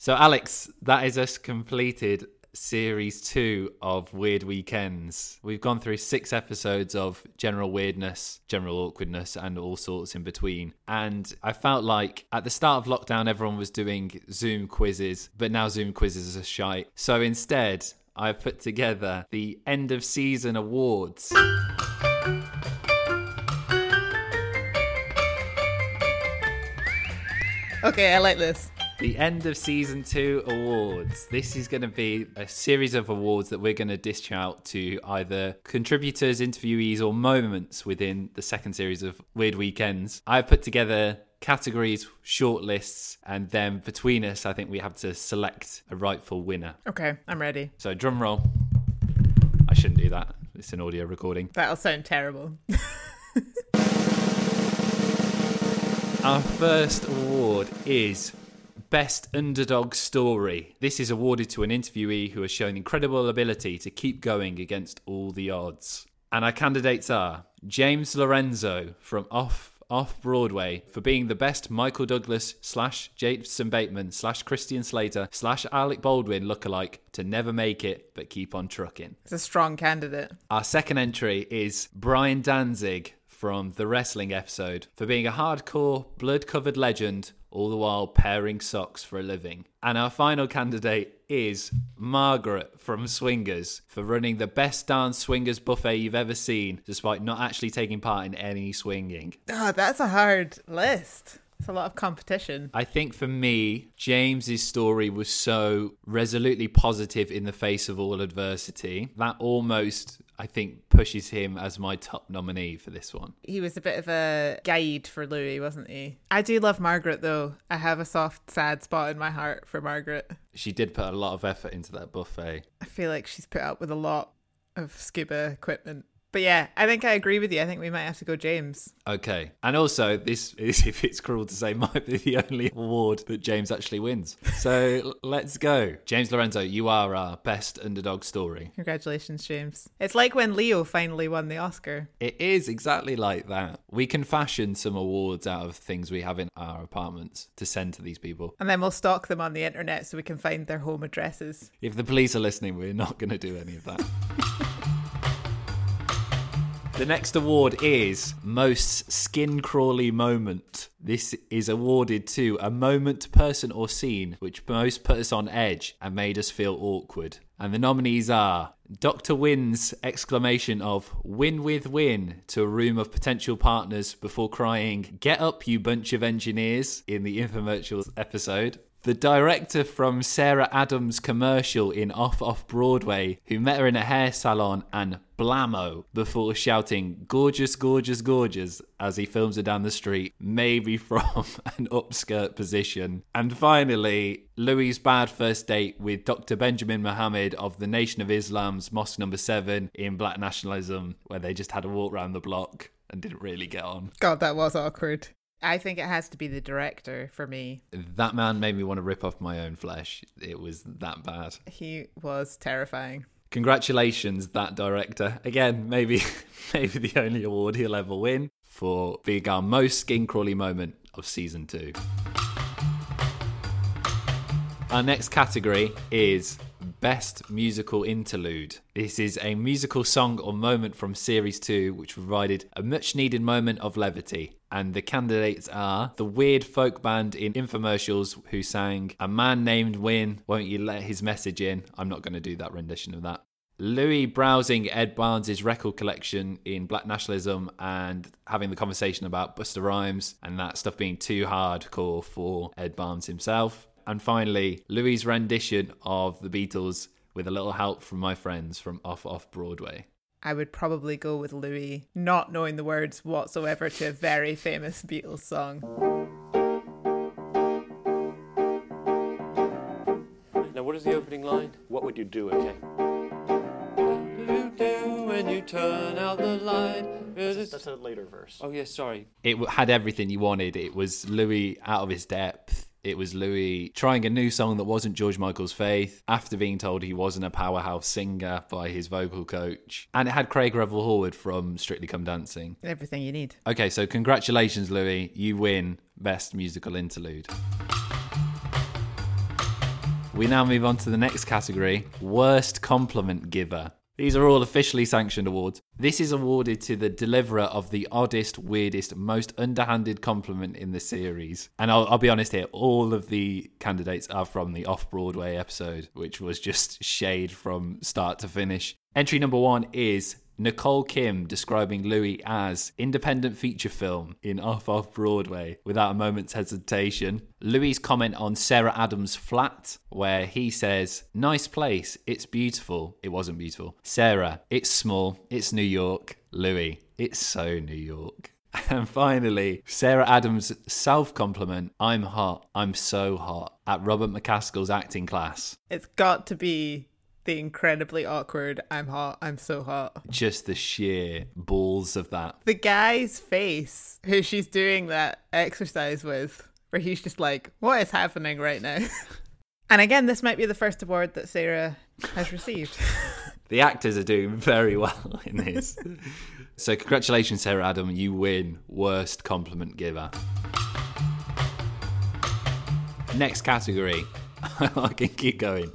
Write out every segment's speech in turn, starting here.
So, Alex, that is us completed series two of Weird Weekends. We've gone through six episodes of general weirdness, general awkwardness, and all sorts in between. And I felt like at the start of lockdown, everyone was doing Zoom quizzes, but now Zoom quizzes are shite. So instead, I've put together the end of season awards. Okay, I like this. The end of season two awards. This is going to be a series of awards that we're going to dish out to either contributors, interviewees, or moments within the second series of Weird Weekends. I've put together categories, shortlists, and then between us, I think we have to select a rightful winner. Okay, I'm ready. So, drum roll. I shouldn't do that. It's an audio recording. That'll sound terrible. Our first award is Best Underdog Story. This is awarded to an interviewee who has shown incredible ability to keep going against all the odds. And our candidates are James Lorenzo from Off off Broadway for being the best Michael Douglas slash Jason Bateman slash Christian Slater slash Alec Baldwin lookalike to never make it but keep on trucking. It's a strong candidate. Our second entry is Brian Danzig from the wrestling episode for being a hardcore, blood covered legend, all the while pairing socks for a living. And our final candidate is Margaret from Swingers for running the best dance swingers buffet you've ever seen, despite not actually taking part in any swinging. Oh, that's a hard list. It's a lot of competition. I think for me, James's story was so resolutely positive in the face of all adversity that almost I think pushes him as my top nominee for this one. He was a bit of a guide for Louis, wasn't he? I do love Margaret though. I have a soft, sad spot in my heart for Margaret. She did put a lot of effort into that buffet. I feel like she's put up with a lot of scuba equipment but yeah, I think I agree with you. I think we might have to go James. Okay. And also, this is, if it's cruel to say, might be the only award that James actually wins. So let's go. James Lorenzo, you are our best underdog story. Congratulations, James. It's like when Leo finally won the Oscar. It is exactly like that. We can fashion some awards out of things we have in our apartments to send to these people. And then we'll stalk them on the internet so we can find their home addresses. If the police are listening, we're not going to do any of that. The next award is Most Skin Crawly Moment. This is awarded to a moment, person, or scene which most put us on edge and made us feel awkward. And the nominees are Dr. Wynn's exclamation of win with win to a room of potential partners before crying, Get up, you bunch of engineers, in the infomercials episode the director from Sarah Adams' commercial in Off Off Broadway, who met her in a hair salon and blammo before shouting gorgeous, gorgeous, gorgeous as he films her down the street, maybe from an upskirt position. And finally, Louis' bad first date with Dr. Benjamin Muhammad of the Nation of Islam's Mosque Number 7 in Black Nationalism, where they just had a walk around the block and didn't really get on. God, that was awkward. I think it has to be the director for me. That man made me want to rip off my own flesh. It was that bad. He was terrifying. Congratulations, that director. Again, maybe maybe the only award he'll ever win for being our most skin crawly moment of season two. Our next category is Best Musical Interlude. This is a musical song or moment from Series 2 which provided a much needed moment of levity. And the candidates are the weird folk band in infomercials who sang A Man Named Win, Won't You Let His Message In? I'm not going to do that rendition of that. Louis browsing Ed Barnes' record collection in Black Nationalism and having the conversation about Busta Rhymes and that stuff being too hardcore for Ed Barnes himself. And finally, Louis' rendition of the Beatles with a little help from my friends from Off Off Broadway. I would probably go with Louis, not knowing the words whatsoever to a very famous Beatles song. Now, what is the opening line? What would you do, okay? What do you do when you turn out the light? That's a later verse. Oh, yes, sorry. It had everything you wanted. It was Louis out of his depth it was Louis trying a new song that wasn't George Michael's Faith after being told he wasn't a powerhouse singer by his vocal coach. And it had Craig Revel Horwood from Strictly Come Dancing. Everything you need. Okay, so congratulations, Louis. You win Best Musical Interlude. We now move on to the next category Worst Compliment Giver. These are all officially sanctioned awards. This is awarded to the deliverer of the oddest, weirdest, most underhanded compliment in the series. And I'll, I'll be honest here, all of the candidates are from the off Broadway episode, which was just shade from start to finish. Entry number one is Nicole Kim describing Louis as independent feature film in Off Off Broadway without a moment's hesitation. Louis' comment on Sarah Adams' flat, where he says, Nice place, it's beautiful. It wasn't beautiful. Sarah, it's small, it's New York. Louis, it's so New York. And finally, Sarah Adams' self compliment I'm hot, I'm so hot at Robert McCaskill's acting class. It's got to be the incredibly awkward I'm hot, I'm so hot. Just the sheer balls of that. The guy's face who she's doing that exercise with, where he's just like, What is happening right now? and again, this might be the first award that Sarah has received. The actors are doing very well in this. so, congratulations, Sarah Adam. You win Worst Compliment Giver. Next category, I can keep going,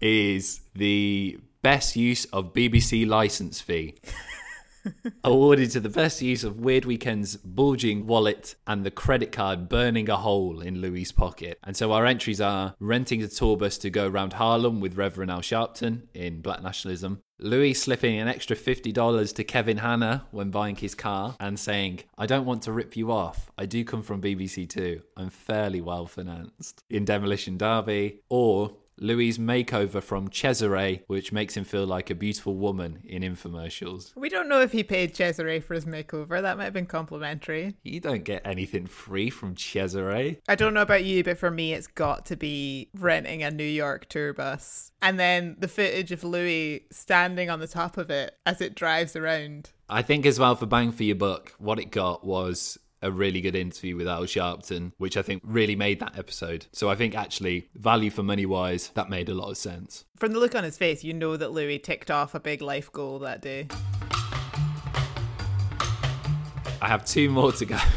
is the best use of BBC license fee. Awarded to the best use of Weird Weekend's bulging wallet and the credit card burning a hole in Louis' pocket. And so our entries are renting a tour bus to go around Harlem with Reverend Al Sharpton in Black Nationalism, Louis slipping an extra $50 to Kevin Hanna when buying his car and saying, I don't want to rip you off. I do come from BBC Two. I'm fairly well financed. In Demolition Derby, or Louis' makeover from Cesare, which makes him feel like a beautiful woman in infomercials. we don't know if he paid Cesare for his makeover. That might have been complimentary. You don't get anything free from Cesare. I don't know about you, but for me, it's got to be renting a New York tour bus. And then the footage of Louis standing on the top of it as it drives around. I think as well for bang for your buck, what it got was a really good interview with Al Sharpton, which I think really made that episode. So I think actually, value for money wise, that made a lot of sense. From the look on his face, you know that Louis ticked off a big life goal that day. I have two more to go.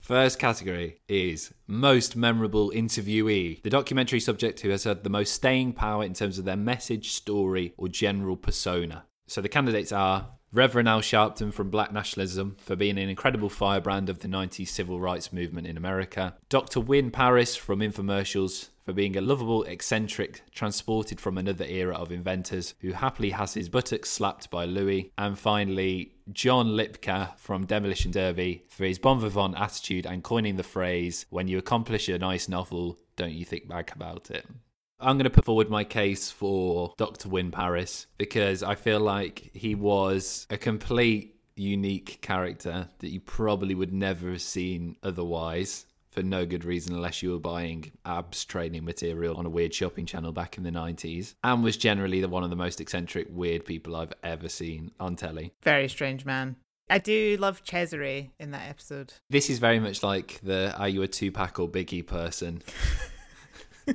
First category is most memorable interviewee, the documentary subject who has had the most staying power in terms of their message, story, or general persona. So the candidates are Reverend Al Sharpton from Black Nationalism for being an incredible firebrand of the 90s civil rights movement in America, Dr. Wynne Paris from Infomercials for being a lovable eccentric transported from another era of inventors who happily has his buttocks slapped by Louis, and finally John Lipka from Demolition Derby for his bon vivant attitude and coining the phrase, when you accomplish a nice novel, don't you think back about it. I'm going to put forward my case for Dr. Wynne Paris because I feel like he was a complete unique character that you probably would never have seen otherwise for no good reason unless you were buying abs training material on a weird shopping channel back in the 90s and was generally the one of the most eccentric weird people I've ever seen on telly. Very strange man. I do love Cesare in that episode. This is very much like the are you a Tupac or Biggie person?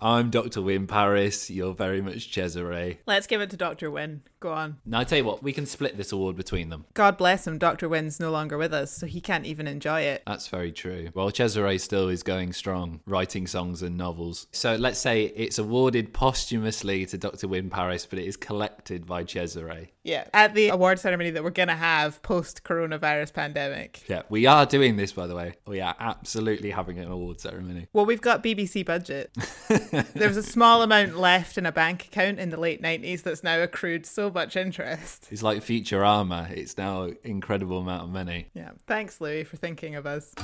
I'm Dr. Wynne Paris. You're very much Cesare. Let's give it to Dr. Wynne. Go on. Now, I tell you what, we can split this award between them. God bless him, Dr. Wynne's no longer with us, so he can't even enjoy it. That's very true. Well, Cesare still is going strong, writing songs and novels. So let's say it's awarded posthumously to Dr. Wynne Paris, but it is collected by Cesare. Yeah. At the award ceremony that we're going to have post coronavirus pandemic. Yeah, we are doing this, by the way. We are absolutely having an award ceremony. Well, we've got BBC budget. there was a small amount left in a bank account in the late 90s that's now accrued so much interest. It's like Futurama. It's now an incredible amount of money. Yeah. Thanks, Louis, for thinking of us.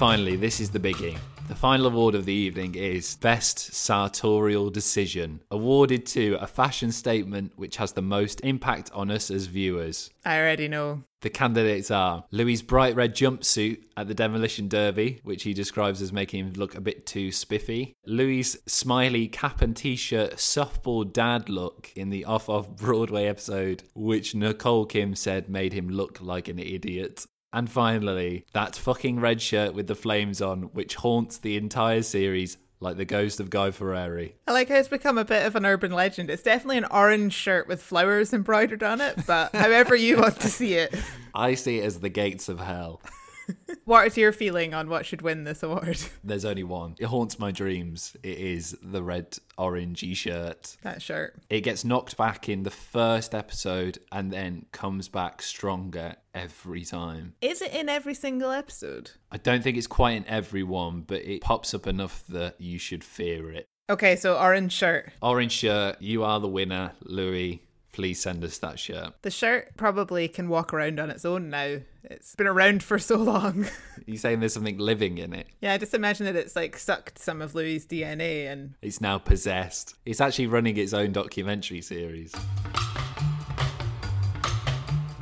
Finally, this is the biggie. The final award of the evening is Best Sartorial Decision, awarded to a fashion statement which has the most impact on us as viewers. I already know. The candidates are Louis' bright red jumpsuit at the Demolition Derby, which he describes as making him look a bit too spiffy. Louis' smiley cap and t shirt softball dad look in the Off Off Broadway episode, which Nicole Kim said made him look like an idiot. And finally, that fucking red shirt with the flames on, which haunts the entire series like the ghost of Guy Fieri. I like how it's become a bit of an urban legend. It's definitely an orange shirt with flowers embroidered on it, but however you want to see it. I see it as the gates of hell. What is your feeling on what should win this award? There's only one. It haunts my dreams. It is the red orangey shirt. That shirt. It gets knocked back in the first episode and then comes back stronger every time. Is it in every single episode? I don't think it's quite in every one, but it pops up enough that you should fear it. Okay, so orange shirt. Orange shirt, you are the winner, Louis. Please send us that shirt. The shirt probably can walk around on its own now. It's been around for so long. You're saying there's something living in it? yeah, just imagine that it's like sucked some of Louis' DNA and It's now possessed. It's actually running its own documentary series.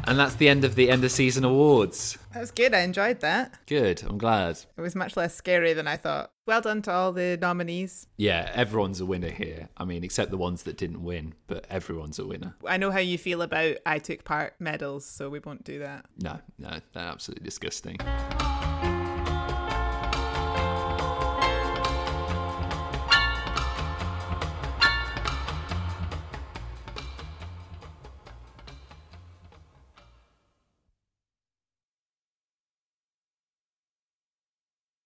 And that's the end of the end of season awards. that was good. I enjoyed that. Good, I'm glad. It was much less scary than I thought. Well done to all the nominees. Yeah, everyone's a winner here. I mean, except the ones that didn't win, but everyone's a winner. I know how you feel about I took part medals, so we won't do that. No, no, they're absolutely disgusting.